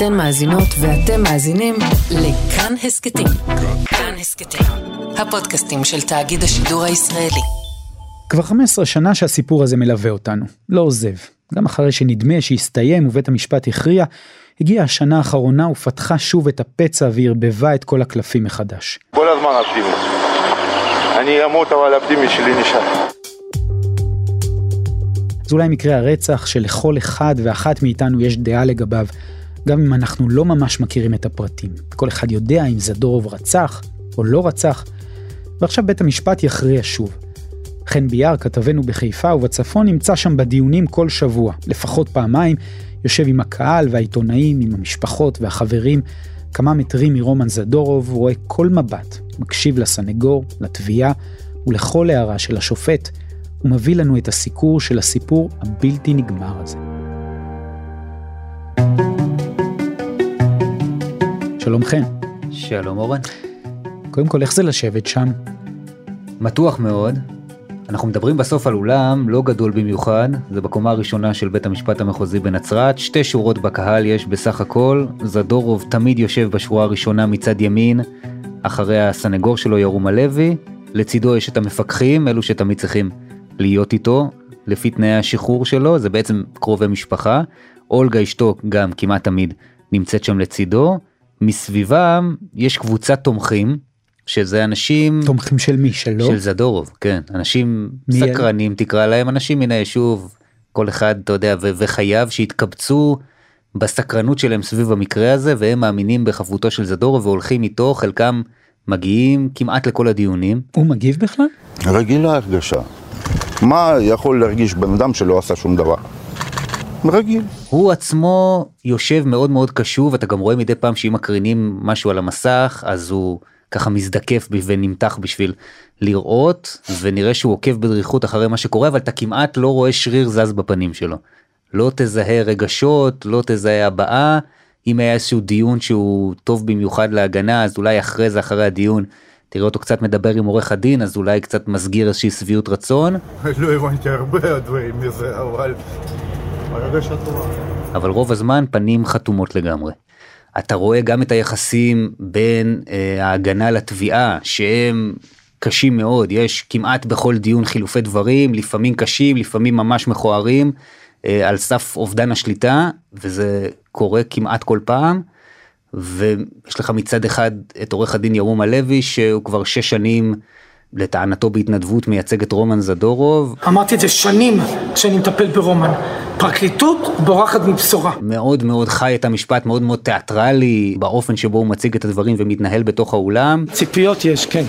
אתן מאזינות ואתם מאזינים לכאן הסכתים. כאן הסכתים, הפודקאסטים של תאגיד השידור הישראלי. כבר 15 שנה שהסיפור הזה מלווה אותנו, לא עוזב. גם אחרי שנדמה שהסתיים ובית המשפט הכריע, הגיעה השנה האחרונה ופתחה שוב את הפצע וערבבה את כל הקלפים מחדש. כל הזמן אופטימי. אני אמות אבל האופטימי שלי נשאר. זה אולי מקרה הרצח שלכל אחד ואחת מאיתנו יש דעה לגביו, גם אם אנחנו לא ממש מכירים את הפרטים. כל אחד יודע אם זדורוב רצח או לא רצח, ועכשיו בית המשפט יכריע שוב. חן ביאר, כתבנו בחיפה ובצפון, נמצא שם בדיונים כל שבוע, לפחות פעמיים, יושב עם הקהל והעיתונאים, עם המשפחות והחברים, כמה מטרים מרומן זדורוב, רואה כל מבט, מקשיב לסנגור, לתביעה ולכל הערה של השופט, ומביא לנו את הסיקור של הסיפור הבלתי נגמר הזה. שלום חן. שלום אורן. קודם כל, איך זה לשבת שם? מתוח מאוד. אנחנו מדברים בסוף על אולם לא גדול במיוחד, זה בקומה הראשונה של בית המשפט המחוזי בנצרת, שתי שורות בקהל יש בסך הכל, זדורוב תמיד יושב בשורה הראשונה מצד ימין, אחרי הסנגור שלו ירום הלוי, לצידו יש את המפקחים, אלו שתמיד צריכים להיות איתו, לפי תנאי השחרור שלו, זה בעצם קרובי משפחה, אולגה אשתו גם כמעט תמיד נמצאת שם לצידו, מסביבם יש קבוצת תומכים, שזה אנשים תומכים של מי? שלו? של זדורוב כן אנשים מי? סקרנים תקרא להם אנשים מן היישוב כל אחד אתה יודע ו- וחייו שהתקבצו בסקרנות שלהם סביב המקרה הזה והם מאמינים בחפותו של זדורוב והולכים איתו חלקם מגיעים כמעט לכל הדיונים הוא מגיב בכלל? רגילה הרגשה. מה יכול להרגיש בן אדם שלא עשה שום דבר? רגיל. הוא עצמו יושב מאוד מאוד קשוב אתה גם רואה מדי פעם שאם מקרינים משהו על המסך אז הוא ככה מזדקף ונמתח בשביל לראות ונראה שהוא עוקב בדריכות אחרי מה שקורה אבל אתה כמעט לא רואה שריר זז בפנים שלו. לא תזהה רגשות לא תזהה הבעה אם היה איזשהו דיון שהוא טוב במיוחד להגנה אז אולי אחרי זה אחרי הדיון תראה אותו קצת מדבר עם עורך הדין אז אולי קצת מסגיר איזושהי שביעות רצון לא הבנתי הרבה דברים מזה, אבל... הרגשה טובה. אבל רוב הזמן פנים חתומות לגמרי. אתה רואה גם את היחסים בין אה, ההגנה לתביעה שהם קשים מאוד יש כמעט בכל דיון חילופי דברים לפעמים קשים לפעמים ממש מכוערים אה, על סף אובדן השליטה וזה קורה כמעט כל פעם. ויש לך מצד אחד את עורך הדין ירום הלוי שהוא כבר שש שנים לטענתו בהתנדבות מייצג את רומן זדורוב אמרתי את זה שנים כשאני מטפל ברומן. פרקליטות בורחת מבשורה. מאוד מאוד חי את המשפט מאוד מאוד תיאטרלי באופן שבו הוא מציג את הדברים ומתנהל בתוך האולם ציפיות יש, כן.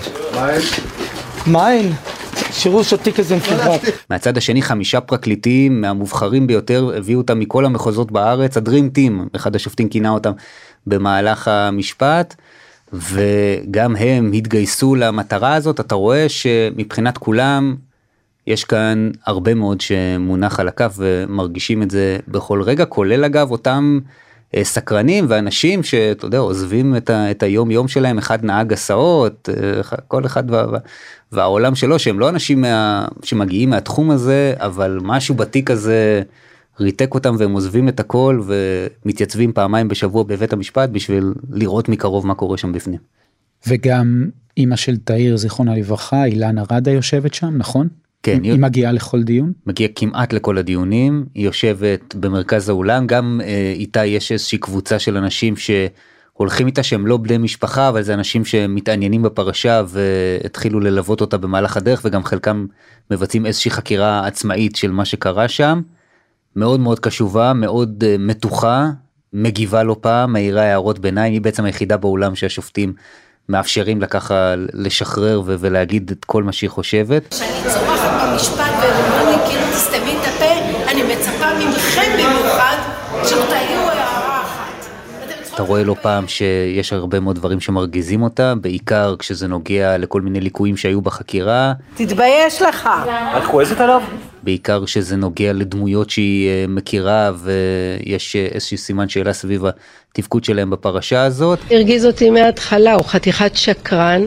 מה אין? שיראו שהתיק הזה מפורק. מהצד השני חמישה פרקליטים מהמובחרים ביותר הביאו אותם מכל המחוזות בארץ הדרים טים אחד השופטים כינה אותם במהלך המשפט וגם הם התגייסו למטרה הזאת. אתה רואה שמבחינת כולם יש כאן הרבה מאוד שמונח על הכף ומרגישים את זה בכל רגע כולל אגב אותם אה, סקרנים ואנשים שאתה יודע עוזבים את, ה, את היום יום שלהם אחד נהג הסעות אה, כל אחד וה, וה- והעולם שלו שהם לא אנשים מה, שמגיעים מהתחום הזה אבל משהו בתיק הזה ריתק אותם והם עוזבים את הכל ומתייצבים פעמיים בשבוע בבית המשפט בשביל לראות מקרוב מה קורה שם בפנים. וגם אימא של תאיר, זיכרונה לברכה, אילנה רדה יושבת שם, נכון? כן, היא, היא- מגיעה לכל דיון? מגיע כמעט לכל הדיונים היא יושבת במרכז האולם גם אה, איתה יש איזושהי קבוצה של אנשים שהולכים איתה שהם לא בני משפחה אבל זה אנשים שמתעניינים בפרשה והתחילו ללוות אותה במהלך הדרך וגם חלקם מבצעים איזושהי חקירה עצמאית של מה שקרה שם. מאוד מאוד קשובה מאוד אה, מתוחה מגיבה לא פעם מעירה הערות ביניים היא בעצם היחידה באולם שהשופטים מאפשרים לה ככה לשחרר ו- ולהגיד את כל מה שהיא חושבת. כשאני צורחת במשפט והם אומרים לי כאילו תסתמי את הפה, אני מצפה מכם במיוחד שלא תעירו הערה אחת. אתם צריכות אתה רואה לא פעם שיש הרבה מאוד דברים שמרגיזים אותה, בעיקר כשזה נוגע לכל מיני ליקויים שהיו בחקירה, תתבייש לך. את כועסת עליו? בעיקר כשזה נוגע לדמויות שהיא אה, מכירה ויש אה, איזשהו סימן שאלה סביב התפקוד שלהם בפרשה הזאת. הרגיז אותי מההתחלה, הוא חתיכת שקרן,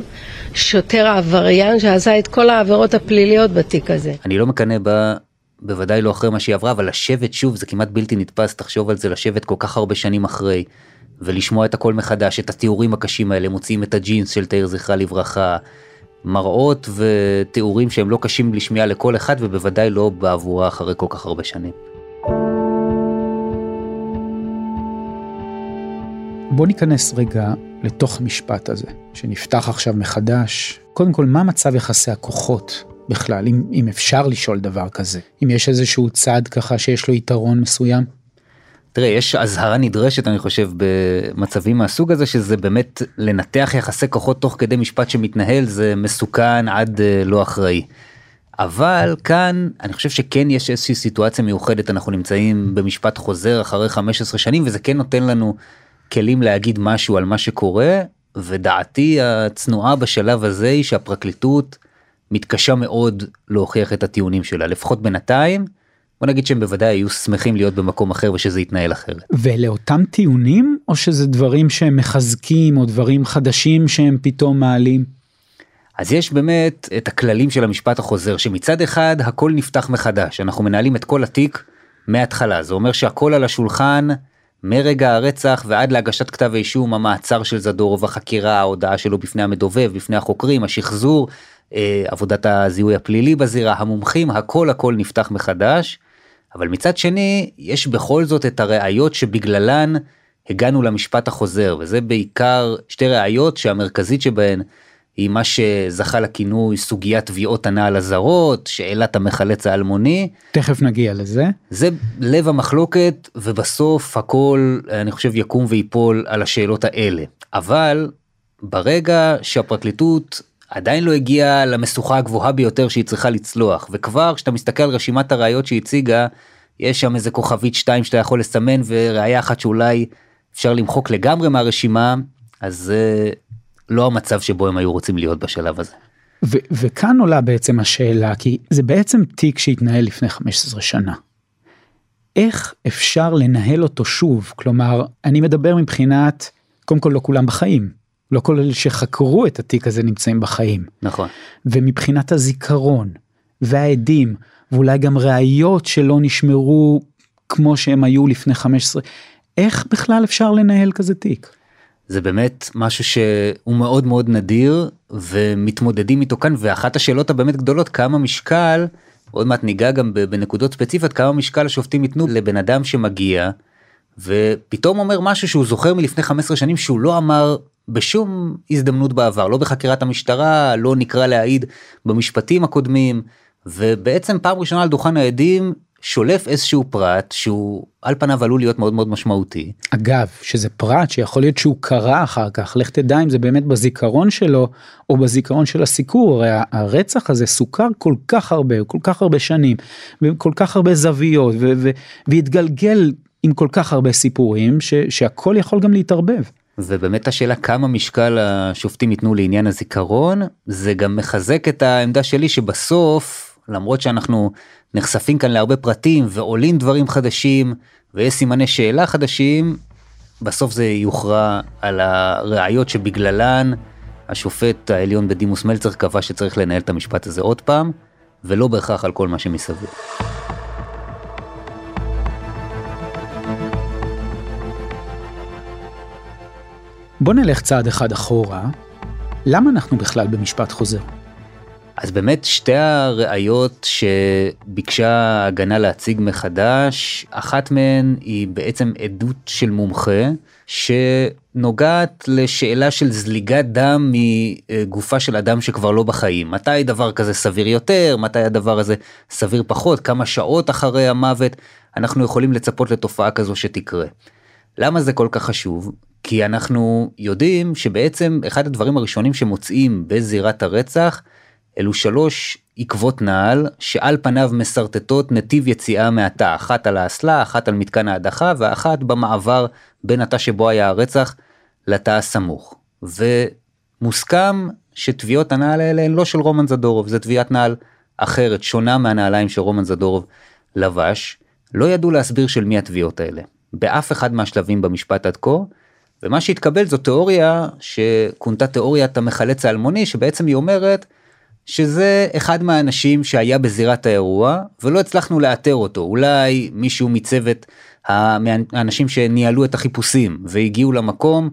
שוטר עבריין שעשה את כל העבירות הפליליות בתיק הזה. אני לא מקנא בה, בוודאי לא אחרי מה שהיא עברה, אבל לשבת שוב זה כמעט בלתי נתפס, תחשוב על זה, לשבת כל כך הרבה שנים אחרי. ולשמוע את הכל מחדש, את התיאורים הקשים האלה, מוציאים את הג'ינס של תאיר זכרה לברכה, מראות ותיאורים שהם לא קשים לשמיעה לכל אחד ובוודאי לא בעבורה אחרי כל כך הרבה שנים. בוא ניכנס רגע לתוך המשפט הזה, שנפתח עכשיו מחדש. קודם כל, מה מצב יחסי הכוחות בכלל, אם, אם אפשר לשאול דבר כזה? אם יש איזשהו צד ככה שיש לו יתרון מסוים? תראה, יש אזהרה נדרשת, אני חושב, במצבים מהסוג הזה, שזה באמת לנתח יחסי כוחות תוך כדי משפט שמתנהל, זה מסוכן עד אה, לא אחראי. אבל כאן אני חושב שכן יש איזושהי סיטואציה מיוחדת, אנחנו נמצאים במשפט חוזר אחרי 15 שנים, וזה כן נותן לנו כלים להגיד משהו על מה שקורה, ודעתי הצנועה בשלב הזה היא שהפרקליטות מתקשה מאוד להוכיח את הטיעונים שלה, לפחות בינתיים. בוא נגיד שהם בוודאי היו שמחים להיות במקום אחר ושזה יתנהל אחרת. ולאותם טיעונים או שזה דברים שהם מחזקים או דברים חדשים שהם פתאום מעלים? אז יש באמת את הכללים של המשפט החוזר שמצד אחד הכל נפתח מחדש אנחנו מנהלים את כל התיק מההתחלה זה אומר שהכל על השולחן מרגע הרצח ועד להגשת כתב האישום המעצר של זדורוב החקירה ההודעה שלו בפני המדובב בפני החוקרים השחזור אה, עבודת הזיהוי הפלילי בזירה המומחים הכל הכל נפתח מחדש. אבל מצד שני יש בכל זאת את הראיות שבגללן הגענו למשפט החוזר וזה בעיקר שתי ראיות שהמרכזית שבהן היא מה שזכה לכינוי סוגיית תביעות הנעל הזרות, שאלת המחלץ האלמוני. תכף נגיע לזה. זה לב המחלוקת ובסוף הכל אני חושב יקום ויפול על השאלות האלה. אבל ברגע שהפרקליטות עדיין לא הגיעה למשוכה הגבוהה ביותר שהיא צריכה לצלוח וכבר כשאתה מסתכל על רשימת הראיות שהיא הציגה יש שם איזה כוכבית 2 שאתה יכול לסמן וראיה אחת שאולי אפשר למחוק לגמרי מהרשימה אז זה לא המצב שבו הם היו רוצים להיות בשלב הזה. ו- וכאן עולה בעצם השאלה כי זה בעצם תיק שהתנהל לפני 15 שנה. איך אפשר לנהל אותו שוב כלומר אני מדבר מבחינת קודם כל לא כולם בחיים לא כל אלה שחקרו את התיק הזה נמצאים בחיים. נכון. ומבחינת הזיכרון והעדים ואולי גם ראיות שלא נשמרו כמו שהם היו לפני 15 איך בכלל אפשר לנהל כזה תיק. זה באמת משהו שהוא מאוד מאוד נדיר ומתמודדים איתו כאן ואחת השאלות הבאמת גדולות כמה משקל עוד מעט ניגע גם בנקודות ספציפיות כמה משקל השופטים ייתנו לבן אדם שמגיע ופתאום אומר משהו שהוא זוכר מלפני 15 שנים שהוא לא אמר בשום הזדמנות בעבר לא בחקירת המשטרה לא נקרא להעיד במשפטים הקודמים ובעצם פעם ראשונה על דוכן העדים שולף איזשהו פרט שהוא על פניו עלול להיות מאוד מאוד משמעותי. אגב שזה פרט שיכול להיות שהוא קרה אחר כך לך תדע אם זה באמת בזיכרון שלו או בזיכרון של הסיקור הרי הרצח הזה סוכר כל כך הרבה כל כך הרבה שנים וכל כך הרבה זוויות והתגלגל עם כל כך הרבה סיפורים ש, שהכל יכול גם להתערבב. ובאמת השאלה כמה משקל השופטים ייתנו לעניין הזיכרון זה גם מחזק את העמדה שלי שבסוף למרות שאנחנו נחשפים כאן להרבה פרטים ועולים דברים חדשים ויש סימני שאלה חדשים בסוף זה יוכרע על הראיות שבגללן השופט העליון בדימוס מלצר קבע שצריך לנהל את המשפט הזה עוד פעם ולא בהכרח על כל מה שמסביב. בוא נלך צעד אחד אחורה, למה אנחנו בכלל במשפט חוזר? אז באמת שתי הראיות שביקשה ההגנה להציג מחדש, אחת מהן היא בעצם עדות של מומחה שנוגעת לשאלה של זליגת דם מגופה של אדם שכבר לא בחיים. מתי דבר כזה סביר יותר, מתי הדבר הזה סביר פחות, כמה שעות אחרי המוות אנחנו יכולים לצפות לתופעה כזו שתקרה. למה זה כל כך חשוב? כי אנחנו יודעים שבעצם אחד הדברים הראשונים שמוצאים בזירת הרצח אלו שלוש עקבות נעל שעל פניו משרטטות נתיב יציאה מהתא, אחת על האסלה, אחת על מתקן ההדחה ואחת במעבר בין התא שבו היה הרצח לתא הסמוך. ומוסכם שטביעות הנעל האלה הן לא של רומן זדורוב, זה טביעת נעל אחרת, שונה מהנעליים שרומן זדורוב לבש. לא ידעו להסביר של מי הטביעות האלה. באף אחד מהשלבים במשפט עד כה. ומה שהתקבל זו תיאוריה שכונתה תיאוריית המחלץ האלמוני שבעצם היא אומרת שזה אחד מהאנשים שהיה בזירת האירוע ולא הצלחנו לאתר אותו. אולי מישהו מצוות האנשים שניהלו את החיפושים והגיעו למקום,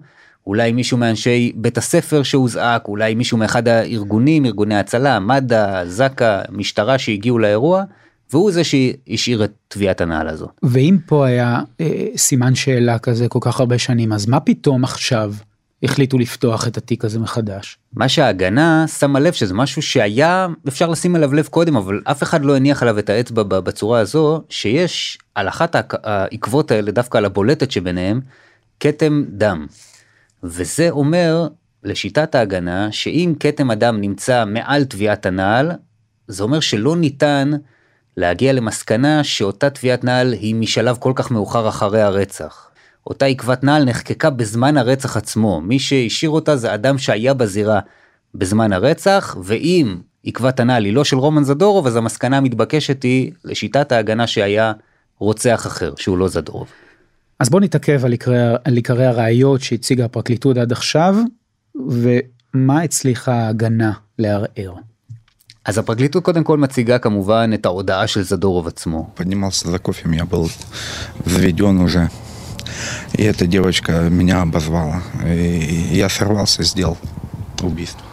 אולי מישהו מאנשי בית הספר שהוזעק, אולי מישהו מאחד הארגונים, ארגוני הצלה, מד"א, זק"א, משטרה שהגיעו לאירוע, והוא זה שהשאיר את תביעת הנעל הזו. ואם פה היה אה, סימן שאלה כזה כל כך הרבה שנים, אז מה פתאום עכשיו החליטו לפתוח את התיק הזה מחדש? מה שההגנה שמה לב שזה משהו שהיה אפשר לשים עליו לב קודם אבל אף אחד לא הניח עליו את האצבע בצורה הזו שיש על אחת העקבות האלה דווקא על הבולטת שביניהם כתם דם. וזה אומר לשיטת ההגנה שאם כתם הדם נמצא מעל תביעת הנעל זה אומר שלא ניתן להגיע למסקנה שאותה תביעת נעל היא משלב כל כך מאוחר אחרי הרצח. אותה עקבת נעל נחקקה בזמן הרצח עצמו, מי שהשאיר אותה זה אדם שהיה בזירה בזמן הרצח, ואם עקבת הנעל היא לא של רומן זדורוב, אז המסקנה המתבקשת היא לשיטת ההגנה שהיה רוצח אחר, שהוא לא זדורוב. אז בוא נתעכב על עיקרי, הראיות שהציגה הפרקליטות עד עכשיו, ומה הצליחה ההגנה לערער. אז הפרקליטות קודם כל מציגה כמובן את ההודעה של זדורוב עצמו. И эта девочка меня обозвала. И я сорвался, сделал убийство.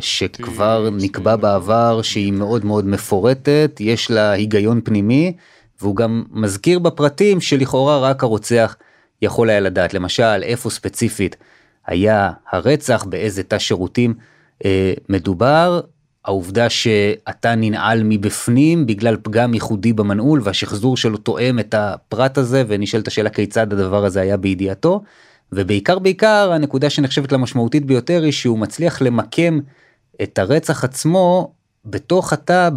שכבר נקבע בעבר שהיא מאוד מאוד מפורטת, יש לה היגיון פנימי, והוא גם מזכיר בפרטים שלכאורה רק הרוצח יכול היה לדעת. למשל, איפה ספציפית היה הרצח, באיזה תא שירותים אה, מדובר, העובדה שאתה ננעל מבפנים בגלל פגם ייחודי במנעול והשחזור שלו תואם את הפרט הזה ונשאלת השאלה כיצד הדבר הזה היה בידיעתו. ובעיקר בעיקר הנקודה שנחשבת למשמעותית ביותר היא שהוא מצליח למקם את הרצח עצמו בתוך התא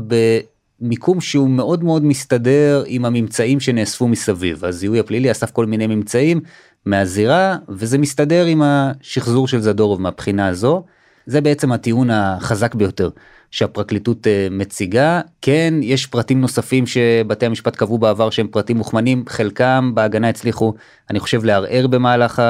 במיקום שהוא מאוד מאוד מסתדר עם הממצאים שנאספו מסביב. הזיהוי הפלילי אסף כל מיני ממצאים מהזירה וזה מסתדר עם השחזור של זדורוב מהבחינה הזו. זה בעצם הטיעון החזק ביותר שהפרקליטות אה, מציגה. כן, יש פרטים נוספים שבתי המשפט קבעו בעבר שהם פרטים מוכמנים, חלקם בהגנה הצליחו, אני חושב, לערער במהלך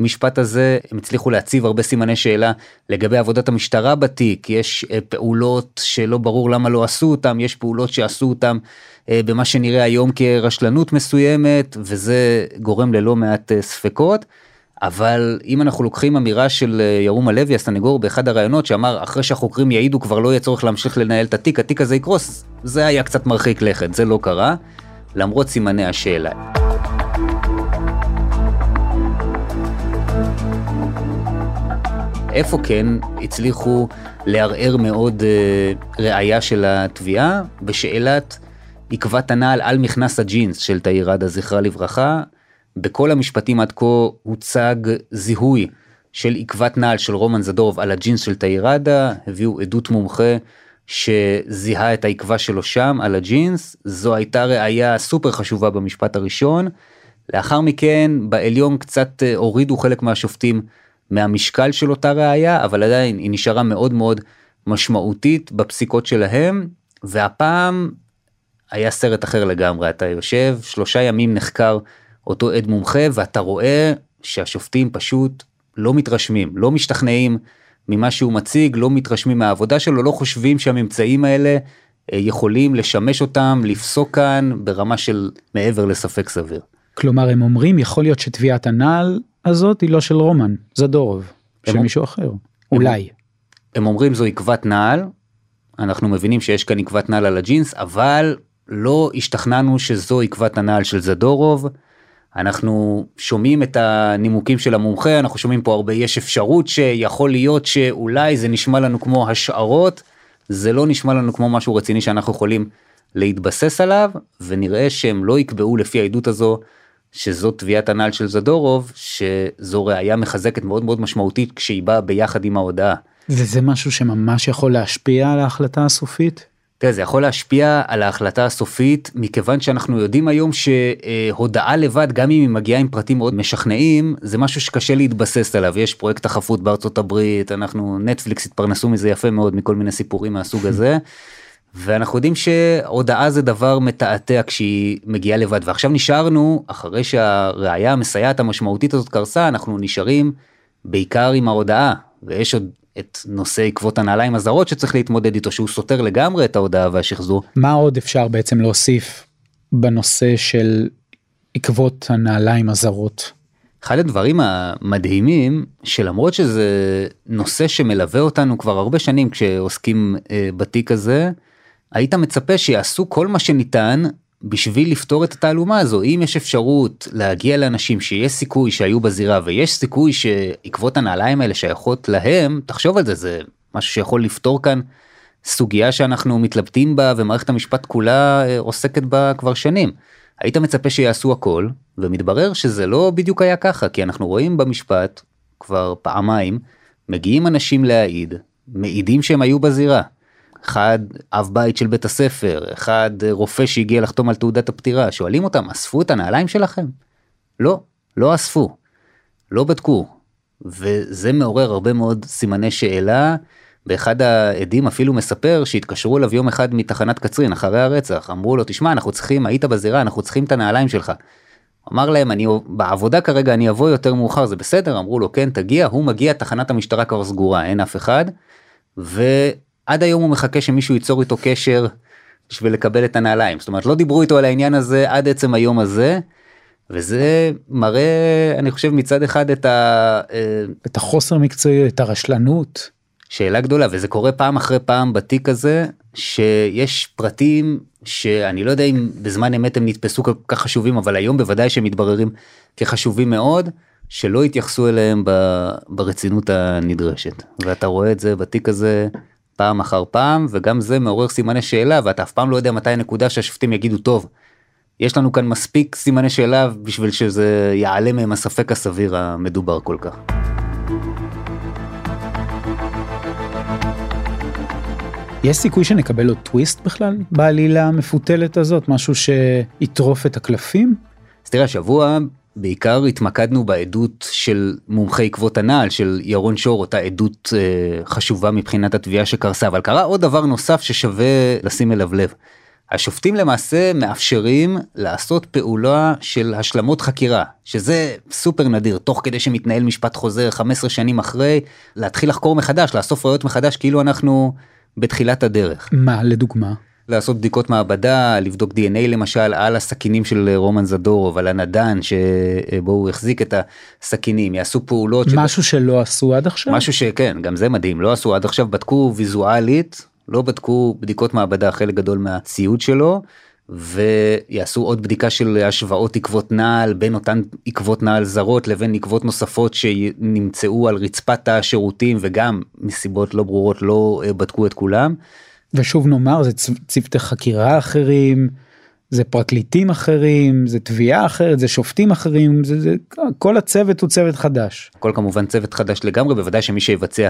המשפט הזה, הם הצליחו להציב הרבה סימני שאלה לגבי עבודת המשטרה בתיק, יש אה, פעולות שלא ברור למה לא עשו אותם, יש פעולות שעשו אותם אה, במה שנראה היום כרשלנות מסוימת, וזה גורם ללא מעט ספקות. אבל אם אנחנו לוקחים אמירה של אה, ירום הלוי הסנגור באחד הראיונות שאמר אחרי שהחוקרים יעידו כבר לא יהיה צורך להמשיך לנהל את התיק התיק הזה יקרוס זה היה קצת מרחיק לכת זה לא קרה למרות סימני השאלה. איפה כן הצליחו לערער מאוד uh, ראייה של התביעה בשאלת עקבת הנעל על מכנס הג'ינס של תאיר ראדה זכרה לברכה בכל המשפטים עד כה הוצג זיהוי של עקבת נעל של רומן זדורוב על הג'ינס של תאירדה, הביאו עדות מומחה שזיהה את העקבה שלו שם על הג'ינס, זו הייתה ראייה סופר חשובה במשפט הראשון. לאחר מכן בעליון קצת אה, הורידו חלק מהשופטים מהמשקל של אותה ראייה, אבל עדיין היא נשארה מאוד מאוד משמעותית בפסיקות שלהם, והפעם היה סרט אחר לגמרי, אתה יושב, שלושה ימים נחקר אותו עד מומחה ואתה רואה שהשופטים פשוט לא מתרשמים, לא משתכנעים ממה שהוא מציג, לא מתרשמים מהעבודה שלו, לא חושבים שהממצאים האלה אה, יכולים לשמש אותם, לפסוק כאן ברמה של מעבר לספק סביר. כלומר הם אומרים יכול להיות שתביעת הנעל הזאת היא לא של רומן, זדורוב, של מישהו אחר, הם, אולי. הם אומרים זו עקבת נעל, אנחנו מבינים שיש כאן עקבת נעל על הג'ינס, אבל לא השתכנענו שזו עקבת הנעל של זדורוב. אנחנו שומעים את הנימוקים של המומחה אנחנו שומעים פה הרבה יש אפשרות שיכול להיות שאולי זה נשמע לנו כמו השערות זה לא נשמע לנו כמו משהו רציני שאנחנו יכולים להתבסס עליו ונראה שהם לא יקבעו לפי העדות הזו שזאת תביעת הנעל של זדורוב שזו ראייה מחזקת מאוד מאוד משמעותית כשהיא באה ביחד עם ההודעה. וזה משהו שממש יכול להשפיע על ההחלטה הסופית? תראה, זה יכול להשפיע על ההחלטה הסופית מכיוון שאנחנו יודעים היום שהודעה לבד גם אם היא מגיעה עם פרטים מאוד משכנעים זה משהו שקשה להתבסס עליו. יש פרויקט החפות בארצות הברית אנחנו נטפליקס התפרנסו מזה יפה מאוד מכל מיני סיפורים מהסוג הזה. ואנחנו יודעים שהודעה זה דבר מתעתע כשהיא מגיעה לבד. ועכשיו נשארנו אחרי שהראייה המסייעת המשמעותית הזאת קרסה אנחנו נשארים בעיקר עם ההודעה. ויש עוד את נושא עקבות הנעליים הזרות שצריך להתמודד איתו שהוא סותר לגמרי את ההודעה והשחזור. מה עוד אפשר בעצם להוסיף בנושא של עקבות הנעליים הזרות. אחד הדברים המדהימים שלמרות שזה נושא שמלווה אותנו כבר הרבה שנים כשעוסקים אה, בתיק הזה, היית מצפה שיעשו כל מה שניתן בשביל לפתור את התעלומה הזו אם יש אפשרות להגיע לאנשים שיש סיכוי שהיו בזירה ויש סיכוי שעקבות הנעליים האלה שייכות להם תחשוב על זה זה משהו שיכול לפתור כאן סוגיה שאנחנו מתלבטים בה ומערכת המשפט כולה אה, עוסקת בה כבר שנים. היית מצפה שיעשו הכל ומתברר שזה לא בדיוק היה ככה כי אנחנו רואים במשפט כבר פעמיים מגיעים אנשים להעיד מעידים שהם היו בזירה. אחד אב בית של בית הספר אחד רופא שהגיע לחתום על תעודת הפטירה שואלים אותם אספו את הנעליים שלכם? לא לא אספו לא בדקו וזה מעורר הרבה מאוד סימני שאלה באחד העדים אפילו מספר שהתקשרו אליו יום אחד מתחנת קצרין אחרי הרצח אמרו לו תשמע אנחנו צריכים היית בזירה אנחנו צריכים את הנעליים שלך. אמר להם אני בעבודה כרגע אני אבוא יותר מאוחר זה בסדר אמרו לו כן תגיע הוא מגיע תחנת המשטרה כבר סגורה אין אף אחד. ועד היום הוא מחכה שמישהו ייצור איתו קשר בשביל לקבל את הנעליים זאת אומרת לא דיברו איתו על העניין הזה עד עצם היום הזה. וזה מראה אני חושב מצד אחד את ה... אה, את החוסר מקצועי את הרשלנות. שאלה גדולה וזה קורה פעם אחרי פעם בתיק הזה שיש פרטים שאני לא יודע אם בזמן אמת הם נתפסו כל כך חשובים אבל היום בוודאי שהם מתבררים כחשובים מאוד שלא התייחסו אליהם ברצינות הנדרשת ואתה רואה את זה בתיק הזה פעם אחר פעם וגם זה מעורר סימני שאלה ואתה אף פעם לא יודע מתי הנקודה שהשופטים יגידו טוב. יש לנו כאן מספיק סימני שאלה בשביל שזה יעלה מהם הספק הסביר המדובר כל כך. יש סיכוי שנקבל עוד טוויסט בכלל בעלילה המפותלת הזאת משהו שיטרוף את הקלפים? אז תראה השבוע בעיקר התמקדנו בעדות של מומחי עקבות הנעל של ירון שור אותה עדות אה, חשובה מבחינת התביעה שקרסה אבל קרה עוד דבר נוסף ששווה לשים אליו לב. השופטים למעשה מאפשרים לעשות פעולה של השלמות חקירה שזה סופר נדיר תוך כדי שמתנהל משפט חוזר 15 שנים אחרי להתחיל לחקור מחדש לאסוף ראיות מחדש כאילו אנחנו בתחילת הדרך. מה לדוגמה? לעשות בדיקות מעבדה, לבדוק דנ"א למשל על הסכינים של רומן זדורוב, על הנדן שבו הוא החזיק את הסכינים, יעשו פעולות. משהו שבד... שלא עשו עד עכשיו? משהו שכן, גם זה מדהים, לא עשו עד עכשיו, בדקו ויזואלית, לא בדקו בדיקות מעבדה חלק גדול מהציוד שלו. ויעשו עוד בדיקה של השוואות עקבות נעל בין אותן עקבות נעל זרות לבין עקבות נוספות שנמצאו על רצפת השירותים וגם מסיבות לא ברורות לא אה, בדקו את כולם. ושוב נאמר זה צוותי חקירה אחרים זה פרקליטים אחרים זה תביעה אחרת זה שופטים אחרים זה, זה כל הצוות הוא צוות חדש. הכל כמובן צוות חדש לגמרי בוודאי שמי שיבצע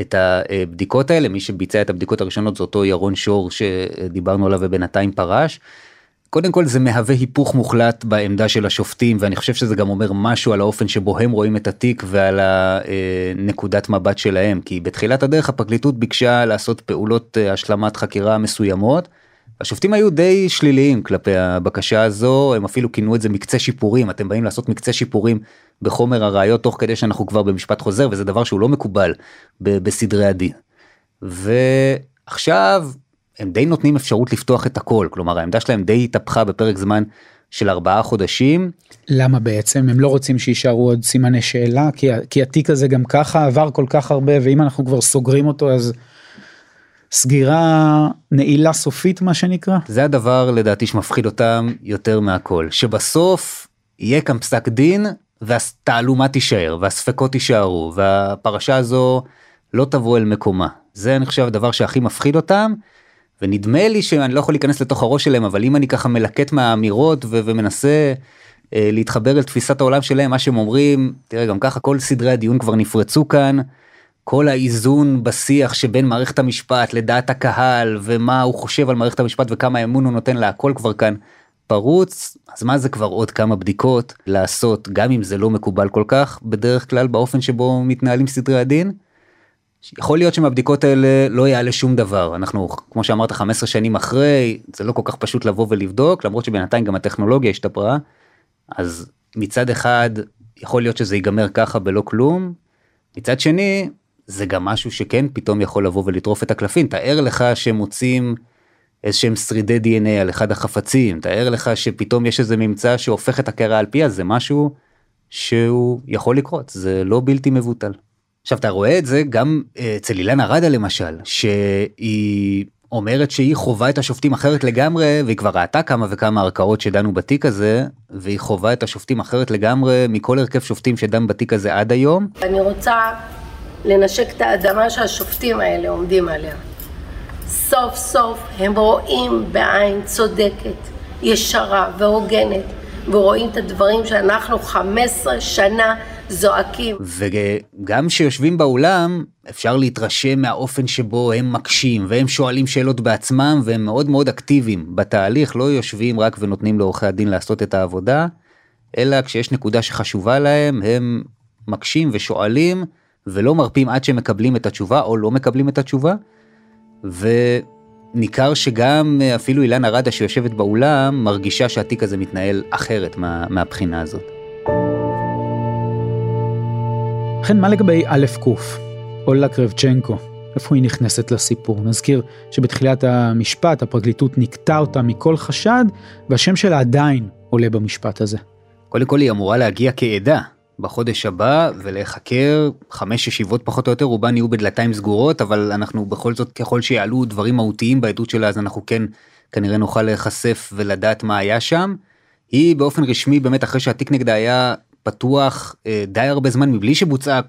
את הבדיקות האלה מי שביצע את הבדיקות הראשונות זה אותו ירון שור שדיברנו עליו ובינתיים פרש. קודם כל זה מהווה היפוך מוחלט בעמדה של השופטים ואני חושב שזה גם אומר משהו על האופן שבו הם רואים את התיק ועל הנקודת מבט שלהם כי בתחילת הדרך הפרקליטות ביקשה לעשות פעולות אה, השלמת חקירה מסוימות. השופטים היו די שליליים כלפי הבקשה הזו הם אפילו כינו את זה מקצה שיפורים אתם באים לעשות מקצה שיפורים בחומר הראיות תוך כדי שאנחנו כבר במשפט חוזר וזה דבר שהוא לא מקובל בסדרי הדין. ועכשיו הם די נותנים אפשרות לפתוח את הכל כלומר העמדה שלהם די התהפכה בפרק זמן של ארבעה חודשים. למה בעצם? הם לא רוצים שיישארו עוד סימני שאלה? כי, כי התיק הזה גם ככה עבר כל כך הרבה ואם אנחנו כבר סוגרים אותו אז סגירה נעילה סופית מה שנקרא? זה הדבר לדעתי שמפחיד אותם יותר מהכל. שבסוף יהיה כאן פסק דין והתעלומה תישאר והספקות יישארו והפרשה הזו לא תבוא אל מקומה. זה אני חושב הדבר שהכי מפחיד אותם. ונדמה לי שאני לא יכול להיכנס לתוך הראש שלהם אבל אם אני ככה מלקט מהאמירות ו- ומנסה אה, להתחבר אל תפיסת העולם שלהם מה שהם אומרים תראה גם ככה כל סדרי הדיון כבר נפרצו כאן. כל האיזון בשיח שבין מערכת המשפט לדעת הקהל ומה הוא חושב על מערכת המשפט וכמה אמון הוא נותן לה הכל כבר כאן פרוץ אז מה זה כבר עוד כמה בדיקות לעשות גם אם זה לא מקובל כל כך בדרך כלל באופן שבו מתנהלים סדרי הדין. יכול להיות שמהבדיקות האלה לא יעלה שום דבר. אנחנו כמו שאמרת 15 שנים אחרי זה לא כל כך פשוט לבוא ולבדוק למרות שבינתיים גם הטכנולוגיה השתפרה. אז מצד אחד יכול להיות שזה ייגמר ככה בלא כלום. מצד שני זה גם משהו שכן פתאום יכול לבוא ולטרוף את הקלפים. תאר לך שמוצאים איזה שהם שרידי DNA על אחד החפצים, תאר לך שפתאום יש איזה ממצא שהופך את הקרע על פיה, זה משהו שהוא יכול לקרות, זה לא בלתי מבוטל. עכשיו אתה רואה את זה גם אה, אצל אילנה רדה למשל, שהיא אומרת שהיא חווה את השופטים אחרת לגמרי, והיא כבר ראתה כמה וכמה ערכאות שדנו בתיק הזה, והיא חווה את השופטים אחרת לגמרי מכל הרכב שופטים שדן בתיק הזה עד היום. אני רוצה לנשק את האדמה שהשופטים האלה עומדים עליה. סוף סוף הם רואים בעין צודקת, ישרה והוגנת, ורואים את הדברים שאנחנו 15 שנה זועקים. וגם כשיושבים באולם אפשר להתרשם מהאופן שבו הם מקשים והם שואלים שאלות בעצמם והם מאוד מאוד אקטיביים בתהליך, לא יושבים רק ונותנים לעורכי הדין לעשות את העבודה, אלא כשיש נקודה שחשובה להם הם מקשים ושואלים ולא מרפים עד שהם מקבלים את התשובה או לא מקבלים את התשובה. וניכר שגם אפילו אילנה רדה שיושבת באולם מרגישה שהתיק הזה מתנהל אחרת מה, מהבחינה הזאת. ובכן, מה לגבי א' ק', אולה קרבצ'נקו? איפה היא נכנסת לסיפור? נזכיר שבתחילת המשפט הפרקליטות נקטה אותה מכל חשד, והשם שלה עדיין עולה במשפט הזה. קודם כל היא אמורה להגיע כעדה בחודש הבא ולהיחקר חמש ישיבות פחות או יותר רובן יהיו בדלתיים סגורות אבל אנחנו בכל זאת ככל שיעלו דברים מהותיים בעדות שלה אז אנחנו כן כנראה נוכל להיחשף ולדעת מה היה שם. היא באופן רשמי באמת אחרי שהתיק נגדה היה פתוח אה, די הרבה זמן מבלי שבוצעה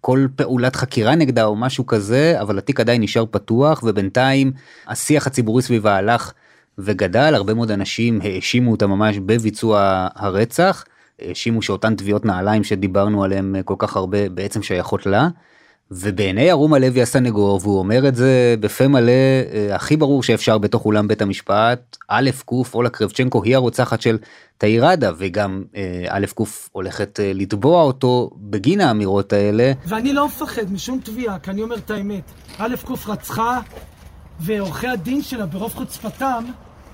כל פעולת חקירה נגדה או משהו כזה אבל התיק עדיין נשאר פתוח ובינתיים השיח הציבורי סביבה הלך וגדל הרבה מאוד אנשים האשימו אותה ממש בביצוע הרצח האשימו שאותן תביעות נעליים שדיברנו עליהן כל כך הרבה בעצם שייכות לה. ובעיני ארום הלוי הסנגור והוא אומר את זה בפה מלא אה, הכי ברור שאפשר בתוך אולם בית המשפט א' ק' אולה קרבצ'נקו היא הרוצחת של תאירדה וגם אה, א' ק' הולכת אה, לתבוע אותו בגין האמירות האלה. ואני לא מפחד משום תביעה כי אני אומר את האמת א' ק' רצחה ועורכי הדין שלה ברוב חוצפתם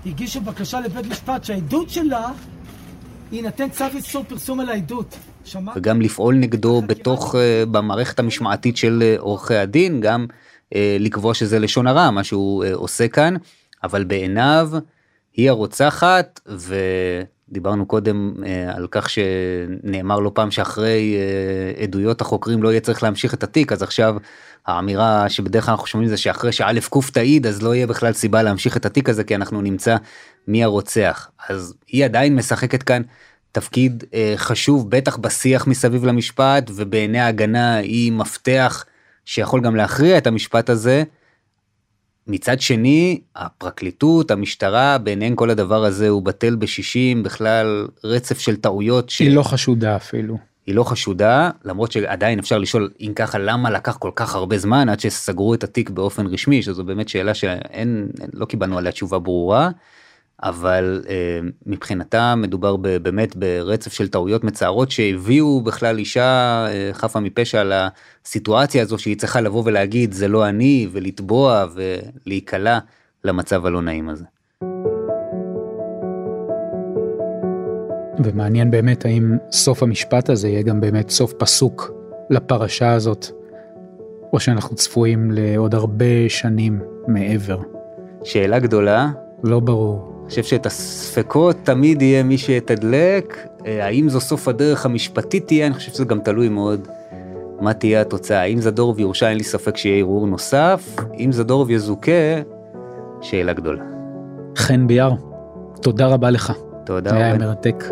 הגישו בקשה לבית משפט שהעדות שלה יינתן צו איסור פרסום על העדות. וגם לפעול נגדו בתוך, uh, במערכת המשמעתית של uh, עורכי הדין, גם uh, לקבוע שזה לשון הרע, מה שהוא עושה כאן, אבל בעיניו היא הרוצחת, ודיברנו קודם על כך שנאמר לא פעם שאחרי עדויות החוקרים לא יהיה צריך להמשיך את התיק, אז עכשיו האמירה שבדרך כלל אנחנו שומעים זה שאחרי שא' ק' תעיד אז לא יהיה בכלל סיבה להמשיך את התיק הזה כי אנחנו נמצא מי הרוצח. אז היא עדיין משחקת כאן תפקיד אה, חשוב בטח בשיח מסביב למשפט ובעיני ההגנה היא מפתח שיכול גם להכריע את המשפט הזה. מצד שני הפרקליטות המשטרה בעיניהם כל הדבר הזה הוא בטל בשישים בכלל רצף של טעויות. היא לא חשודה אפילו. היא לא חשודה למרות שעדיין אפשר לשאול אם ככה למה לקח כל כך הרבה זמן עד שסגרו את התיק באופן רשמי שזו באמת שאלה שאין לא קיבלנו עליה תשובה ברורה. אבל אה, מבחינתה מדובר ב, באמת ברצף של טעויות מצערות שהביאו בכלל אישה אה, חפה מפשע לסיטואציה הזו שהיא צריכה לבוא ולהגיד זה לא אני ולתבוע ולהיקלע למצב הלא נעים הזה. ומעניין באמת האם סוף המשפט הזה יהיה גם באמת סוף פסוק לפרשה הזאת, או שאנחנו צפויים לעוד הרבה שנים מעבר. שאלה גדולה. לא ברור. חושב שאת הספקות תמיד יהיה מי שיתדלק, אה, האם זו סוף הדרך המשפטית תהיה, אני חושב שזה גם תלוי מאוד מה תהיה התוצאה. אם זדורוב יורשע אין לי ספק שיהיה ערעור נוסף, אם זדורוב יזוכה, שאלה גדולה. חן ביאר, תודה רבה לך. תודה רבה. היה מרתק.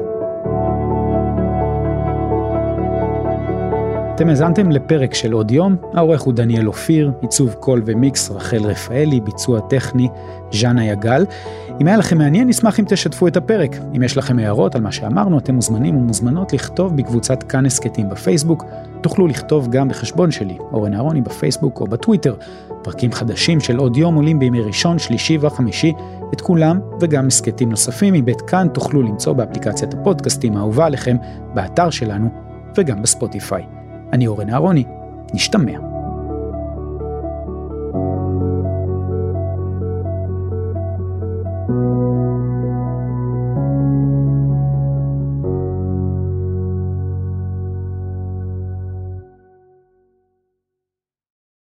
אתם האזנתם לפרק של עוד יום, העורך הוא דניאל אופיר, עיצוב קול ומיקס רחל רפאלי, ביצוע טכני ז'אנה יגל. אם היה לכם מעניין, נשמח אם תשתפו את הפרק. אם יש לכם הערות על מה שאמרנו, אתם מוזמנים ומוזמנות לכתוב בקבוצת כאן הסכתים בפייסבוק. תוכלו לכתוב גם בחשבון שלי, אורן אהרוני בפייסבוק או בטוויטר. פרקים חדשים של עוד יום עולים בימי ראשון, שלישי וחמישי. את כולם וגם הסכתים נוספים מבית כאן תוכלו למצוא באפליקציית הפודקאסטים האהובה עליכם, באתר שלנו וגם בספוטיפיי. אני אורן אהרוני, נשתמע.